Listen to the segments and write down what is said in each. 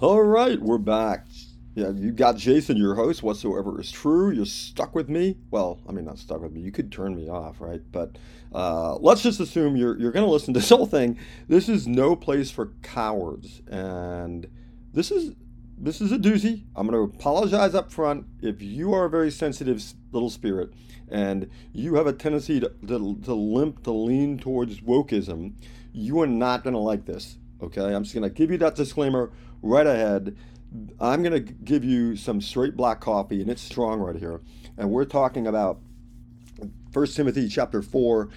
All right, we're back. Yeah, you got Jason, your host. Whatsoever is true. You're stuck with me. Well, I mean, not stuck with me. You could turn me off, right? But uh, let's just assume you're you're going to listen to this whole thing. This is no place for cowards, and this is this is a doozy. I'm going to apologize up front if you are a very sensitive little spirit and you have a tendency to, to, to limp, to lean towards wokeism. You are not going to like this. Okay, I'm just going to give you that disclaimer right ahead. I'm going to give you some straight black coffee, and it's strong right here. And we're talking about First Timothy chapter four.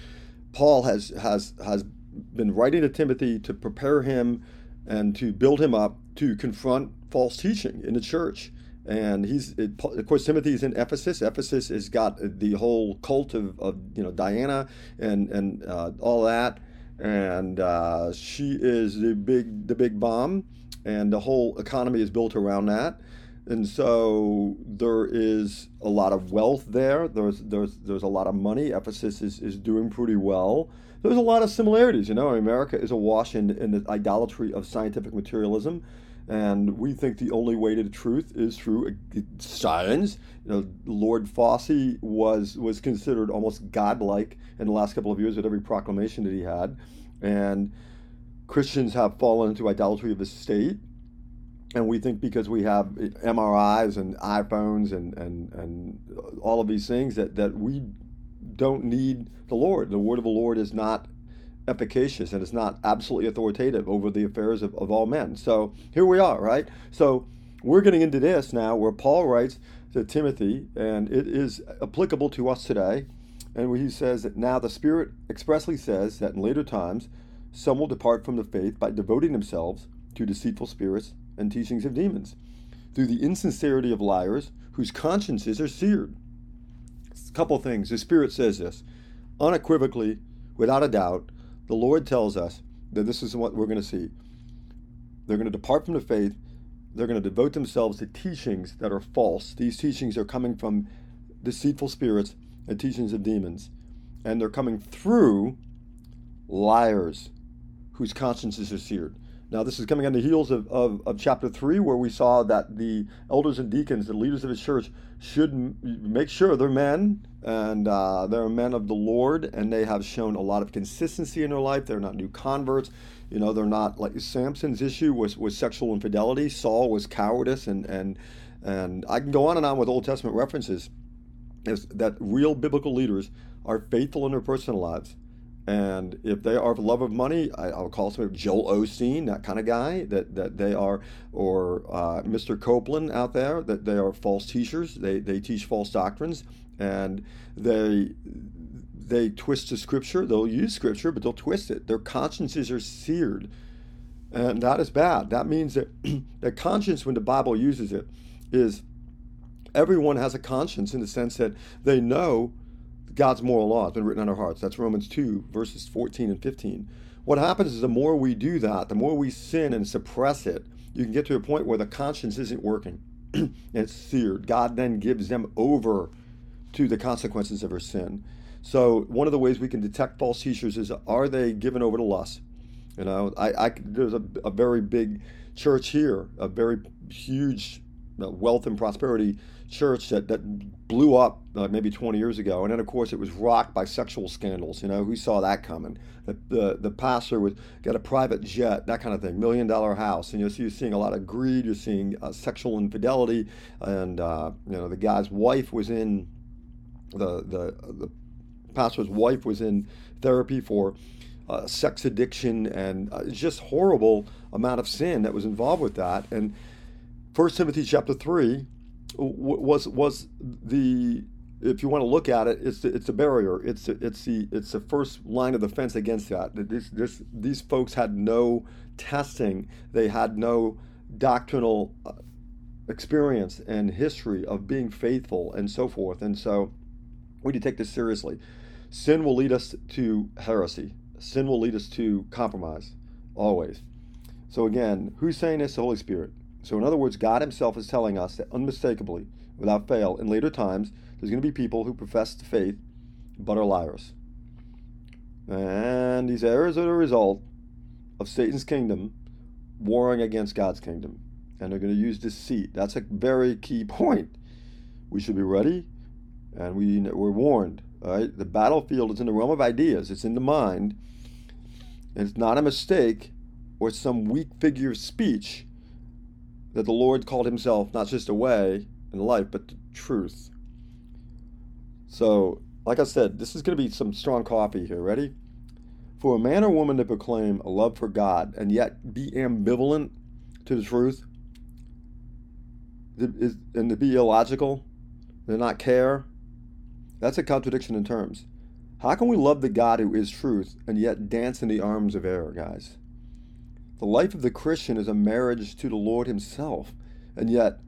Paul has has has been writing to Timothy to prepare him and to build him up to confront false teaching in the church. And he's, it, of course, Timothy is in Ephesus. Ephesus has got the whole cult of, of you know Diana and and uh, all that, and uh, she is the big the big bomb and the whole economy is built around that. And so there is a lot of wealth there. There's there's there's a lot of money. Ephesus is, is doing pretty well. There's a lot of similarities. You know, America is awash in, in the idolatry of scientific materialism, and we think the only way to the truth is through uh, science. You know, Lord Fauci was was considered almost godlike in the last couple of years with every proclamation that he had, and Christians have fallen into idolatry of the state. And we think because we have MRIs and iPhones and, and, and all of these things that, that we don't need the Lord. The word of the Lord is not efficacious and it's not absolutely authoritative over the affairs of, of all men. So here we are, right? So we're getting into this now where Paul writes to Timothy, and it is applicable to us today. And he says that now the Spirit expressly says that in later times, some will depart from the faith by devoting themselves to deceitful spirits and teachings of demons, through the insincerity of liars whose consciences are seared. A couple things. The Spirit says this unequivocally, without a doubt. The Lord tells us that this is what we're going to see. They're going to depart from the faith. They're going to devote themselves to teachings that are false. These teachings are coming from deceitful spirits and teachings of demons. And they're coming through liars whose consciences are seared. Now, this is coming on the heels of, of, of, chapter 3, where we saw that the elders and deacons, the leaders of his church, should m- make sure they're men and uh, they're men of the Lord, and they have shown a lot of consistency in their life. They're not new converts. You know, they're not like Samson's issue was, was sexual infidelity, Saul was cowardice, and, and, and I can go on and on with Old Testament references. Is that real biblical leaders are faithful in their personal lives and if they are for love of money, I, will call somebody Joel Osteen, that kind of guy, that, that they are, or uh, Mr. Copeland out there, that they are false teachers. They, they teach false doctrines and they they twist the scripture. They'll use scripture, but they'll twist it. Their consciences are seared. And that is bad. That means that the conscience, when the Bible uses it, is everyone has a conscience in the sense that they know God's moral law has been written on our hearts. That's Romans 2, verses 14 and 15. What happens is the more we do that, the more we sin and suppress it, you can get to a point where the conscience isn't working. and it's seared. God then gives them over to the consequences of our sin. So one of the ways we can detect false teachers is are they given over to lust? You know, I, I there's a, a very big church here, a very huge wealth and prosperity church that, that blew up uh, maybe 20 years ago. And then, of course, it was rocked by sexual scandals. You know, who saw that coming? The, the, the pastor was got a private jet, that kind of thing, million dollar house. And you know, so you're seeing a lot of greed, you're seeing uh, sexual infidelity. And, uh, you know, the guy's wife was in, the, the, the pastor's wife was in therapy for uh, sex addiction and uh, just horrible amount of sin that was involved with that. And First Timothy chapter three was was the if you want to look at it, it's the, it's a barrier. It's the, it's the it's the first line of defense against that. This, this, these folks had no testing. They had no doctrinal uh, experience and history of being faithful and so forth. And so we need to take this seriously. Sin will lead us to heresy. Sin will lead us to compromise, always. So again, who's saying this? The Holy Spirit. So, in other words, God Himself is telling us that unmistakably, without fail, in later times, there's going to be people who profess the faith but are liars. And these errors are the result of Satan's kingdom warring against God's kingdom. and they're going to use deceit. That's a very key point. We should be ready, and we, we're warned. All right? The battlefield is in the realm of ideas, it's in the mind. And it's not a mistake or some weak figure of speech that the Lord called himself not just a way in life, but the truth. So, like I said, this is going to be some strong coffee here. Ready? For a man or woman to proclaim a love for God and yet be ambivalent to the truth, and to be illogical, to not care, that's a contradiction in terms. How can we love the God who is truth and yet dance in the arms of error, guys? The life of the Christian is a marriage to the Lord Himself, and yet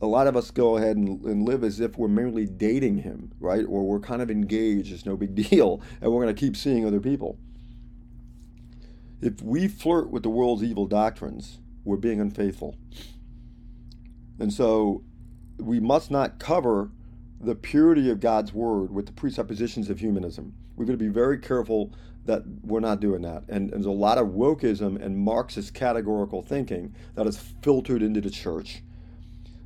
a lot of us go ahead and, and live as if we're merely dating Him, right? Or we're kind of engaged, it's no big deal, and we're going to keep seeing other people. If we flirt with the world's evil doctrines, we're being unfaithful. And so we must not cover the purity of God's word with the presuppositions of humanism. We've got to be very careful that we're not doing that. And, and there's a lot of wokeism and Marxist categorical thinking that is filtered into the church.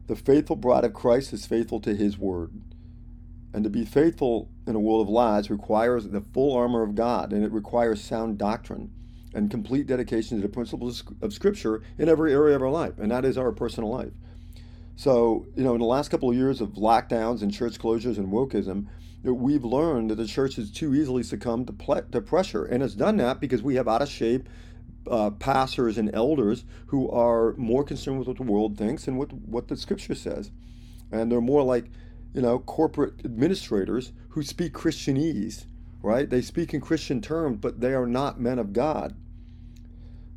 The faithful bride of Christ is faithful to his word. And to be faithful in a world of lies requires the full armor of God, and it requires sound doctrine and complete dedication to the principles of Scripture in every area of our life, and that is our personal life. So, you know, in the last couple of years of lockdowns and church closures and wokeism, we've learned that the church has too easily succumbed to, ple- to pressure. And it's done that because we have out of shape uh, pastors and elders who are more concerned with what the world thinks and what, what the scripture says. And they're more like, you know, corporate administrators who speak Christianese, right? They speak in Christian terms, but they are not men of God.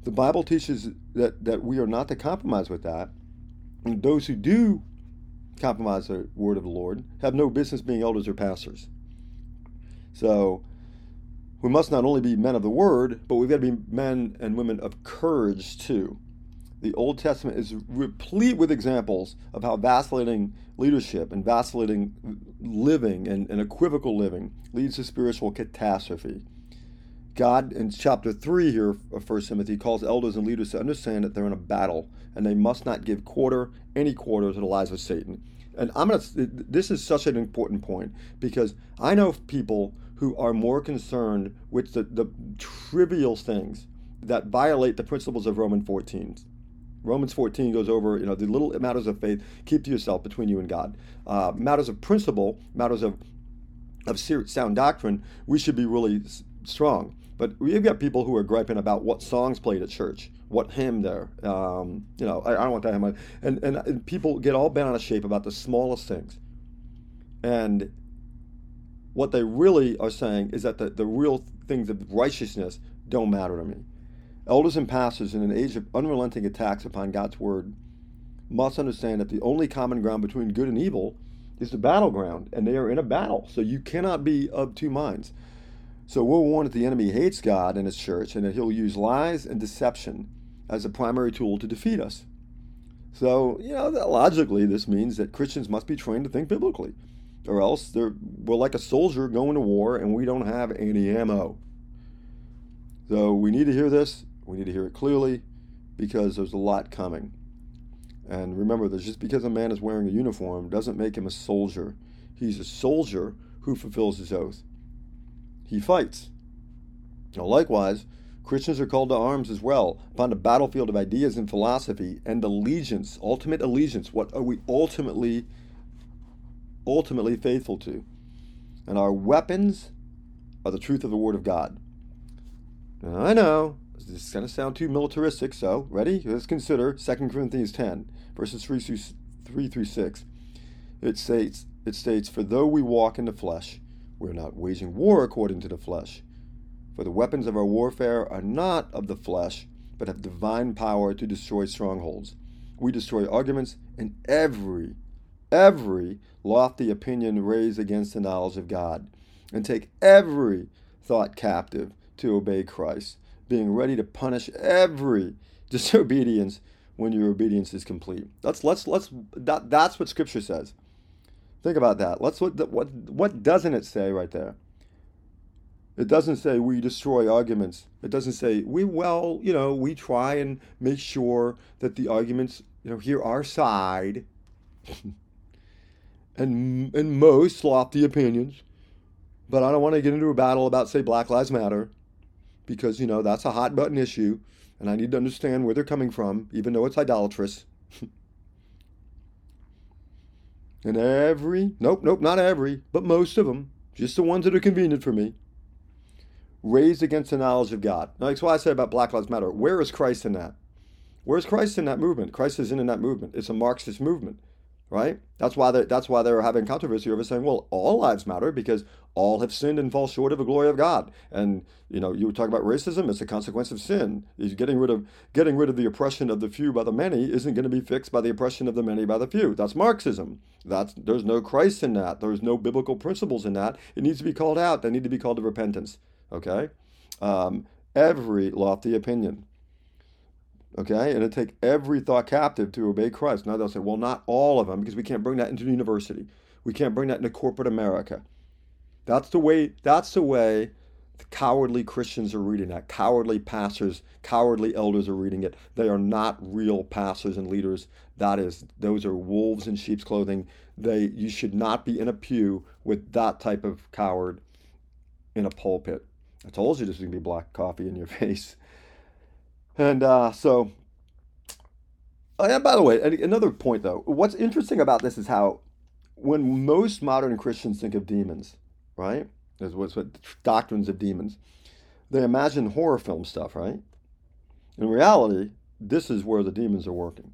The Bible teaches that, that we are not to compromise with that and those who do compromise the word of the Lord have no business being elders or pastors. So we must not only be men of the word, but we've got to be men and women of courage too. The Old Testament is replete with examples of how vacillating leadership and vacillating living and, and equivocal living leads to spiritual catastrophe. God, in chapter 3 here of 1 Timothy, calls elders and leaders to understand that they're in a battle and they must not give quarter, any quarter, to the lies of Satan. And I'm going to, this is such an important point because I know people who are more concerned with the, the trivial things that violate the principles of Romans 14. Romans 14 goes over, you know, the little matters of faith, keep to yourself between you and God. Uh, matters of principle, matters of, of sound doctrine, we should be really strong. But we've got people who are griping about what songs played at church, what hymn there. Um, you know, I, I, don't want that hymn. And, and, and people get all bent out of shape about the smallest things. And what they really are saying is that the, the real things of righteousness don't matter to me. Elders and pastors in an age of unrelenting attacks upon God's word must understand that the only common ground between good and evil is the battleground, and they are in a battle. So you cannot be of two minds. So we're warned that the enemy hates God and his church and that he'll use lies and deception as a primary tool to defeat us. So, you know, logically, this means that Christians must be trained to think biblically, or else we're like a soldier going to war and we don't have any ammo. So we need to hear this. We need to hear it clearly because there's a lot coming. And remember that just because a man is wearing a uniform doesn't make him a soldier. He's a soldier who fulfills his oath he fights. Now, likewise, Christians are called to arms as well upon the battlefield of ideas and philosophy and allegiance, ultimate allegiance. What are we ultimately, ultimately faithful to? And our weapons are the truth of the Word of God. Now, I know this is going to sound too militaristic, so ready? Let's consider 2 Corinthians 10, verses 3 through, 3 through 6. It states, it states, For though we walk in the flesh, we are not waging war according to the flesh. For the weapons of our warfare are not of the flesh, but have divine power to destroy strongholds. We destroy arguments and every, every lofty opinion raised against the knowledge of God, and take every thought captive to obey Christ, being ready to punish every disobedience when your obedience is complete. Let's let's let's that, that's what Scripture says. Think about that. Let's look at what what doesn't it say right there? It doesn't say we destroy arguments. It doesn't say we well, you know, we try and make sure that the arguments, you know, hear our side. and and most lofty opinions. But I don't want to get into a battle about say Black Lives Matter because you know that's a hot button issue and I need to understand where they're coming from even though it's idolatrous. and every nope, nope, not every, but most of them, just the ones that are convenient for me raised against the knowledge of God. Now, that's why I said about Black Lives Matter. Where is Christ in that? Where's Christ in that movement? Christ isn't in that movement. It's a Marxist movement, right? That's why they're, that's why they're having controversy over saying, well, all lives matter because all have sinned and fall short of the glory of God. And you know, you talking about racism; it's a consequence of sin. Is getting rid of getting rid of the oppression of the few by the many isn't going to be fixed by the oppression of the many by the few. That's Marxism. That's there's no Christ in that. There's no biblical principles in that. It needs to be called out. They need to be called to repentance. Okay, um, every lofty opinion. Okay, and it take every thought captive to obey Christ. Now they'll say, well, not all of them, because we can't bring that into the university. We can't bring that into corporate America. That's the way. That's the way the cowardly Christians are reading that. Cowardly pastors, cowardly elders are reading it. They are not real pastors and leaders. That is, those are wolves in sheep's clothing. They, you should not be in a pew with that type of coward in a pulpit. I told you this was gonna be black coffee in your face. And uh, so, yeah, by the way, another point though, what's interesting about this is how when most modern Christians think of demons, right? Is what's what doctrines of demons. They imagine horror film stuff, right? In reality, this is where the demons are working.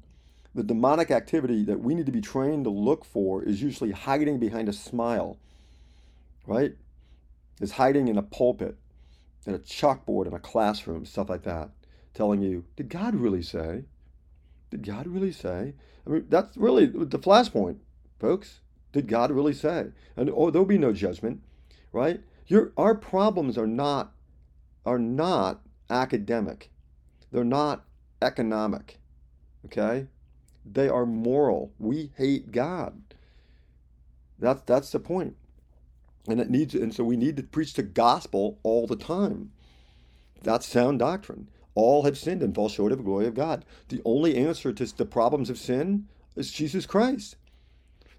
The demonic activity that we need to be trained to look for is usually hiding behind a smile, right? Is hiding in a pulpit, in a chalkboard, in a classroom, stuff like that, telling you, did God really say? Did God really say? I mean, that's really the flashpoint, folks. Did God really say? And oh, there'll be no judgment right? Your, our problems are not are not academic. They're not economic. Okay? They are moral. We hate God. That's that's the point. And it needs and so we need to preach the gospel all the time. That's sound doctrine. All have sinned and fall short of the glory of God. The only answer to the problems of sin is Jesus Christ.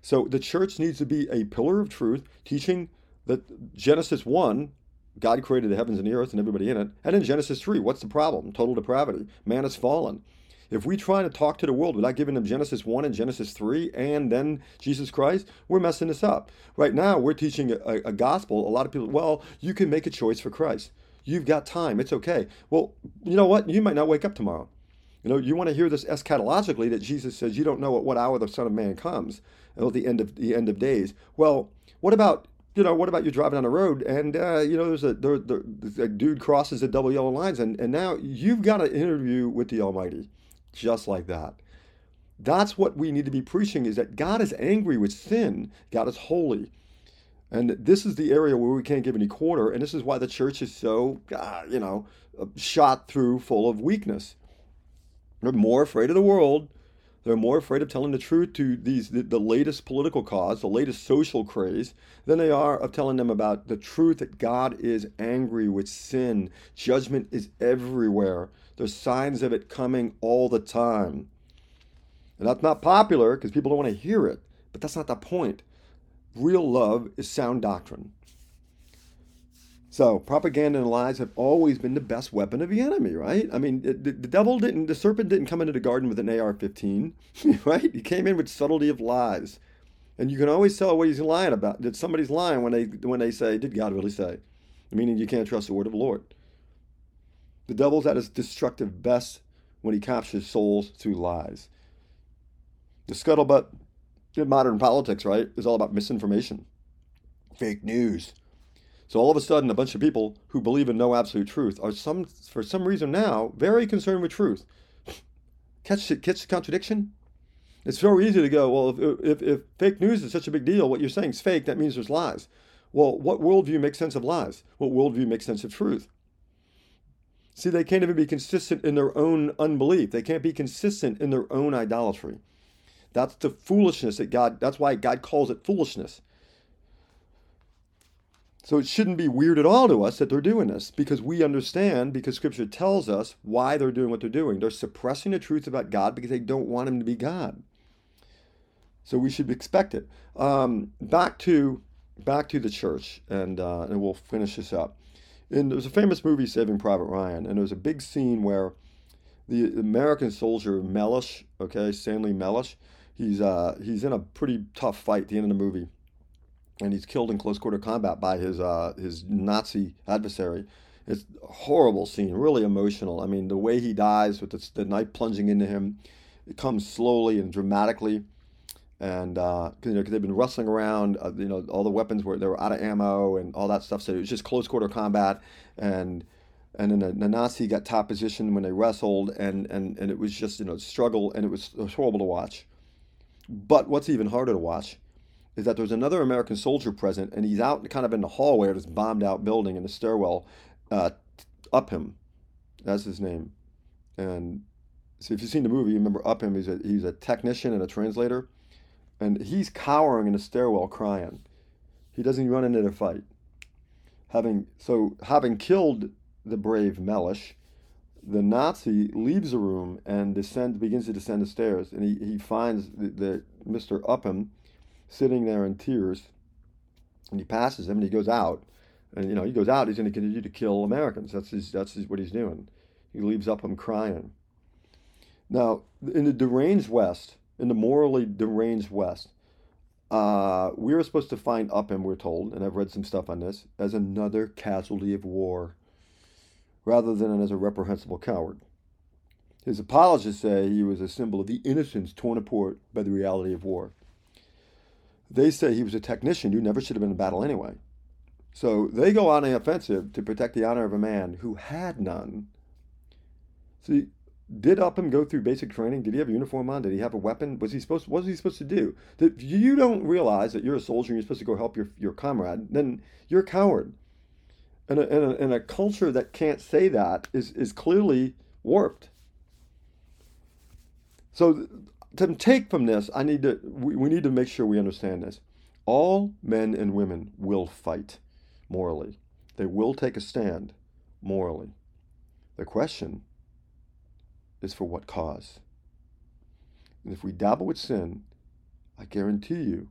So the church needs to be a pillar of truth, teaching that Genesis 1, God created the heavens and the earth and everybody in it. And in Genesis 3, what's the problem? Total depravity. Man has fallen. If we try to talk to the world without giving them Genesis 1 and Genesis 3 and then Jesus Christ, we're messing this up. Right now, we're teaching a, a, gospel. A lot of people, well, you can make a choice for Christ. You've got time. It's okay. Well, you know what? You might not wake up tomorrow. You know, you want to hear this eschatologically that Jesus says you don't know at what hour the Son of Man comes, at the end of the end of days. Well, what about you know, what about you driving down the road and uh, you know there's a there, there, a dude crosses the double yellow lines and and now you've got an interview with the Almighty, just like that. That's what we need to be preaching: is that God is angry with sin. God is holy, and this is the area where we can't give any quarter. And this is why the church is so, uh, you know, shot through, full of weakness. They're more afraid of the world they're more afraid of telling the truth to these the, the, latest political cause, the latest social craze, than they are of telling them about the truth that God is angry with sin. Judgment is everywhere. There's signs of it coming all the time. And that's not popular because people don't want to hear it, but that's not the point. Real love is sound doctrine. So propaganda and lies have always been the best weapon of the enemy, right? I mean, the, the devil didn't, the serpent didn't come into the garden with an AR-15, right? He came in with subtlety of lies, and you can always tell what he's lying about. That somebody's lying when they when they say, "Did God really say?" Meaning you can't trust the word of the Lord. The devil's at his destructive best when he captures souls through lies. The scuttlebutt modern politics, right, is all about misinformation, fake news so all of a sudden, a bunch of people who believe in no absolute truth are some, for some reason now, very concerned with truth. Catch the, catch the contradiction? It's very easy to go, well, if, if, if fake news is such a big deal, what you're saying is fake, that means there's lies. Well, what worldview makes sense of lies? What worldview makes sense of truth? See, they can't even be consistent in their own unbelief. They can't be consistent in their own idolatry. That's the foolishness that God, that's why God calls it foolishness. So it shouldn't be weird at all to us that they're doing this because we understand, because Scripture tells us why they're doing what they're doing. They're suppressing the truth about God because they don't want Him to be God. So we should expect it. Um, back to back to the church, and uh, and we'll finish this up. And there's a famous movie, Saving Private Ryan, and there's a big scene where the American soldier Mellish, okay, Stanley Mellish, he's uh, he's in a pretty tough fight at the end of the movie and he's killed in close quarter combat by his uh, his Nazi adversary. It's a horrible scene, really emotional. I mean, the way he dies with the, the knife plunging into him, it comes slowly and dramatically, and uh, you know, cause they've been wrestling around. Uh, you know, all the weapons were they were out of ammo and all that stuff. So it was just close quarter combat, and and then the, the Nazi got top position when they wrestled, and and and it was just you know struggle, and it was, it was horrible to watch. But what's even harder to watch is that there's another American soldier present, and he's out kind of in the hallway of this bombed out building in the stairwell. Uh, Upham, that's his name. And so if you've seen the movie, you remember Upham. He's a he's a technician and a translator, and he's cowering in the stairwell crying. He doesn't run into the fight. Having so having killed the brave Mellish, the Nazi leaves the room and descends begins to descend the stairs, and he, he finds the, the Mr. Upham sitting there in tears, and he passes him, and he goes out, and you know he goes out. He's going to continue to kill Americans. That's his. That's his, what he's doing. He leaves Upham crying. Now, in the deranged West, in the morally deranged West, uh, we were supposed to find Upham, we're told, and I've read some stuff on this, as another casualty of war, rather than as a reprehensible coward. His apologists say he was a symbol of the innocence torn apart by the reality of war. They say he was a technician who never should have been in battle anyway. So they go on the offensive to protect the honor of a man who had none. See, did Upham go through basic training? Did he have a uniform on? Did he have a weapon? Was he supposed? What was he supposed to do? If you don't realize that you're a soldier and you're supposed to go help your your comrade, then you're a coward. And a, and a, and a culture that can't say that is is clearly warped. So to take from this, I need to we, we need to make sure we understand this. All men and women will fight morally. They will take a stand morally. The question is for what cause? And if we dabble with sin, I guarantee you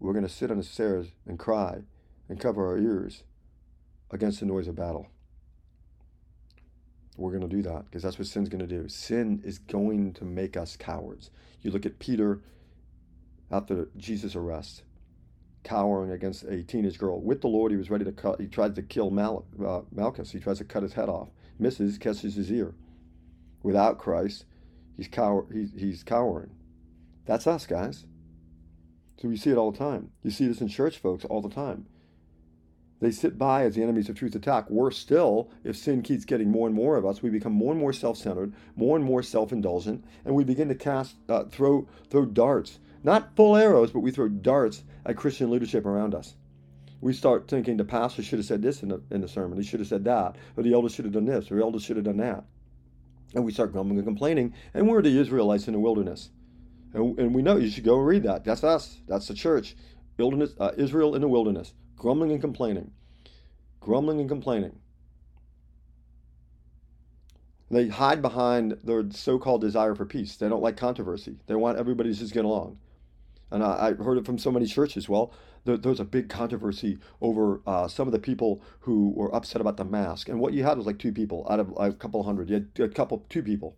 we're going to sit on the stairs and cry and cover our ears against the noise of battle. We're going to do that because that's what sin's going to do. Sin is going to make us cowards. You look at Peter after Jesus' arrest, cowering against a teenage girl. With the Lord, he was ready to cut. He tried to kill Mal- uh, Malchus. He tries to cut his head off. Misses, catches his ear. Without Christ, he's he's cowering. That's us, guys. So we see it all the time. You see this in church folks all the time. They sit by as the enemies of truth attack. Worse still, if sin keeps getting more and more of us, we become more and more self-centered, more and more self-indulgent, and we begin to cast, uh, throw, throw darts, not full arrows, but we throw darts at Christian leadership around us. We start thinking the pastor should have said this in the, in the sermon, he should have said that, or the elder should have done this, or the elder should have done that. And we start grumbling and complaining, and we're the Israelites in the wilderness. And, and we know you should go and read that. That's us. That's the church. Wilderness, uh, Israel in the wilderness grumbling and complaining, grumbling and complaining. They hide behind their so-called desire for peace. They don't like controversy. They want everybody to just get along. And I, have heard it from so many churches. Well, there, there's a big controversy over uh, some of the people who were upset about the mask. And what you had was like two people out of a couple hundred. You had a couple, two people.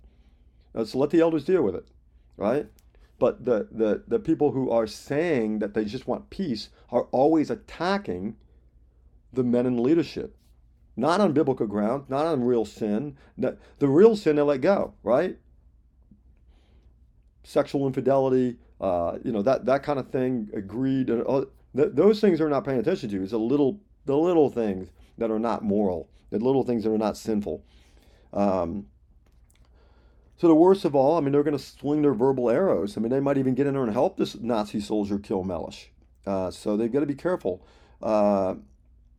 Uh, so let the elders deal with it, right? But the, the, the people who are saying that they just want peace are always attacking the men in leadership. Not on biblical ground, not on real sin. The real sin they let go, right? Sexual infidelity, uh, you know, that, that kind of thing, greed, and all, th- those things are not paying attention to. It's a little, the little things that are not moral, the little things that are not sinful. Um, so the worst of all, I mean, they're going to swing their verbal arrows. I mean, they might even get in there and help this Nazi soldier kill Mellish. Uh, so they've got to be careful. Uh,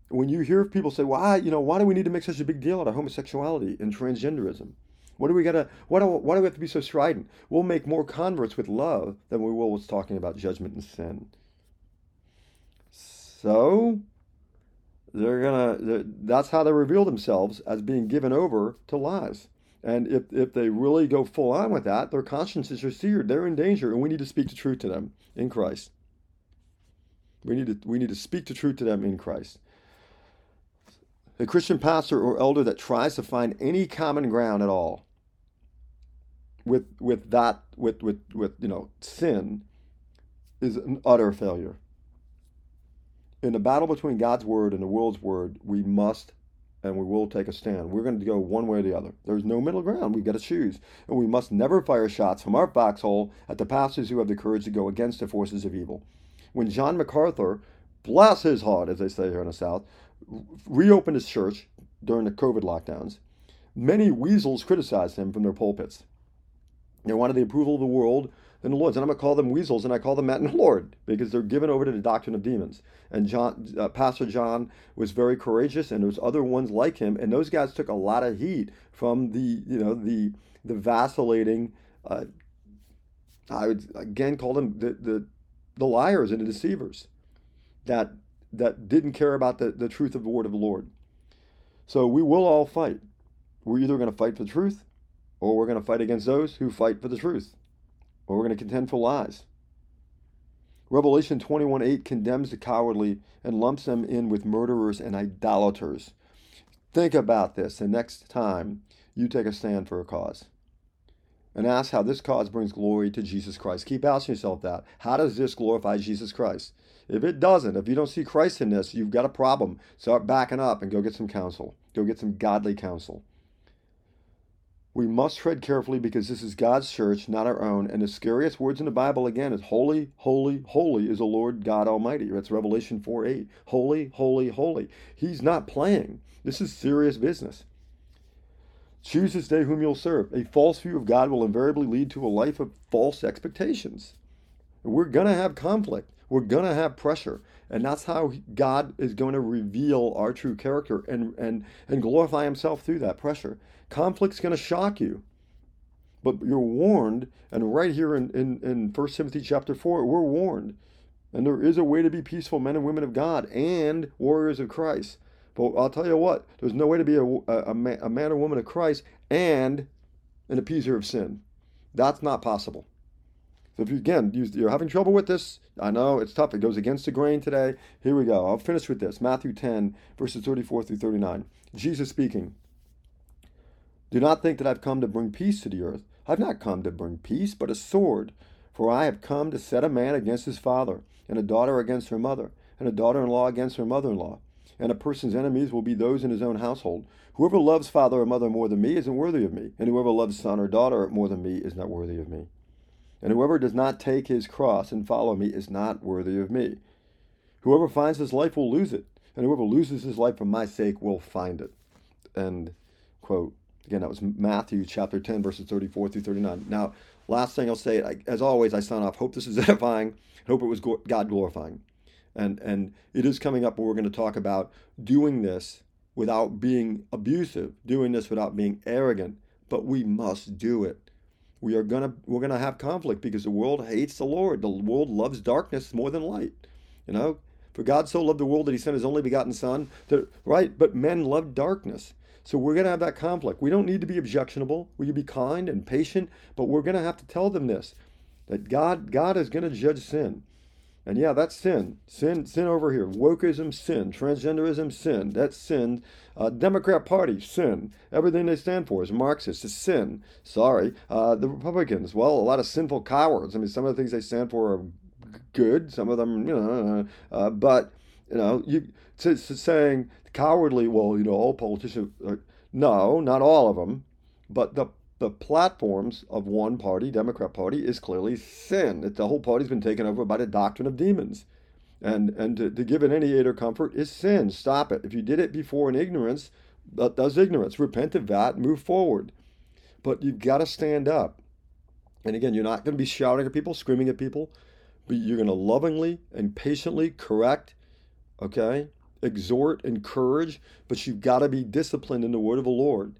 when you hear people say, "Why, you know, why do we need to make such a big deal out of homosexuality and transgenderism? What do we gotta? Why do, why do we have to be so strident? We'll make more converts with love than we will with talking about judgment and sin." So, they're gonna. They're, that's how they reveal themselves as being given over to lies. And if, if they really go full on with that, their consciences are seared. They're in danger, and we need to speak the truth to them in Christ. We need to we need to speak the truth to them in Christ. A Christian pastor or elder that tries to find any common ground at all with with that with with with you know sin is an utter failure. In the battle between God's word and the world's word, we must and we will take a stand. We're going to go one way or the other. There's no middle ground. We've got to choose. And we must never fire shots from our foxhole at the pastors who have the courage to go against the forces of evil. When John MacArthur, bless his heart, as they say here in the South, reopened his church during the COVID lockdowns, many weasels criticized him from their pulpits. They wanted the approval of the world and the Lord's. And I'm going to call them weasels, and I call them in the Lord because they're given over to the doctrine of demons. And John, uh, Pastor John was very courageous, and there's other ones like him, and those guys took a lot of heat from the, you know, the the vacillating. Uh, I would again call them the, the the liars and the deceivers that that didn't care about the, the truth of the word of the Lord. So we will all fight. We're either going to fight for the truth or we're going to fight against those who fight for the truth or we're going to contend for lies. Revelation 21 8 condemns the cowardly and lumps them in with murderers and idolaters. Think about this the next time you take a stand for a cause and ask how this cause brings glory to Jesus Christ. Keep asking yourself that. How does this glorify Jesus Christ? If it doesn't, if you don't see Christ in this, you've got a problem. Start backing up and go get some counsel. Go get some godly counsel. We must tread carefully because this is God's church, not our own. And the scariest words in the Bible, again, is holy, holy, holy is the Lord God Almighty. That's Revelation 4 8. Holy, holy, holy. He's not playing. This is serious business. Choose this day whom you'll serve. A false view of God will invariably lead to a life of false expectations. We're going to have conflict. We're going to have pressure. And that's how God is going to reveal our true character and, and, and glorify himself through that pressure. Conflict's going to shock you. But you're warned, and right here in, in, in 1 Timothy chapter 4, we're warned. And there is a way to be peaceful men and women of God and warriors of Christ. But I'll tell you what, there's no way to be a, a, a, man, a man or woman of Christ and an appeaser of sin. That's not possible. So if you again you're having trouble with this, I know it's tough. It goes against the grain today. Here we go. I'll finish with this. Matthew 10, verses 34 through 39. Jesus speaking. Do not think that I've come to bring peace to the earth. I've not come to bring peace, but a sword. For I have come to set a man against his father, and a daughter against her mother, and a daughter in law against her mother in law. And a person's enemies will be those in his own household. Whoever loves father or mother more than me isn't worthy of me, and whoever loves son or daughter more than me is not worthy of me. And whoever does not take his cross and follow me is not worthy of me. Whoever finds his life will lose it, and whoever loses his life for my sake will find it. End quote. Again, that was Matthew chapter 10, verses 34 through 39. Now, last thing I'll say, as always, I sign off. Hope this is edifying. Hope it was God glorifying. And, and it is coming up where we're going to talk about doing this without being abusive, doing this without being arrogant, but we must do it we are gonna we're gonna have conflict because the world hates the Lord. The world loves darkness more than light. You know, for God so loved the world that He sent His only begotten Son. To, right, but men love darkness. So we're gonna have that conflict. We don't need to be objectionable. We can be kind and patient, but we're gonna have to tell them this: that God God is gonna judge sin. And yeah, that's sin. Sin, sin over here. Wokeism, sin. Transgenderism, sin. That's sin. Uh, Democrat Party, sin. Everything they stand for is Marxist. It's sin. Sorry. Uh, the Republicans, well, a lot of sinful cowards. I mean, some of the things they stand for are good. Some of them, you know, uh, but you know, you to, to saying cowardly. Well, you know, all politicians. Are, no, not all of them, but the the platforms of one party, Democrat Party, is clearly sin. The whole party's been taken over by the doctrine of demons. And and to, to give it any aid or comfort is sin. Stop it. If you did it before in ignorance, that, that's ignorance. Repent of that, move forward. But you've got to stand up. And again, you're not going to be shouting at people, screaming at people, but you're going to lovingly and patiently correct, okay, exhort, encourage, but you've got to be disciplined in the word of the Lord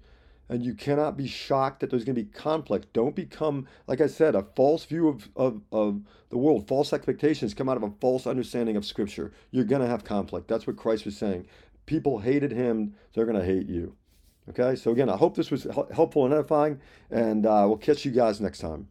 and you cannot be shocked that there's going to be conflict. Don't become, like I said, a false view of, of, of the world. False expectations come out of a false understanding of Scripture. You're going to have conflict. That's what Christ was saying. people hated him, they're going to hate you. Okay, so again, I hope this was helpful and edifying, and uh, we'll catch you guys next time.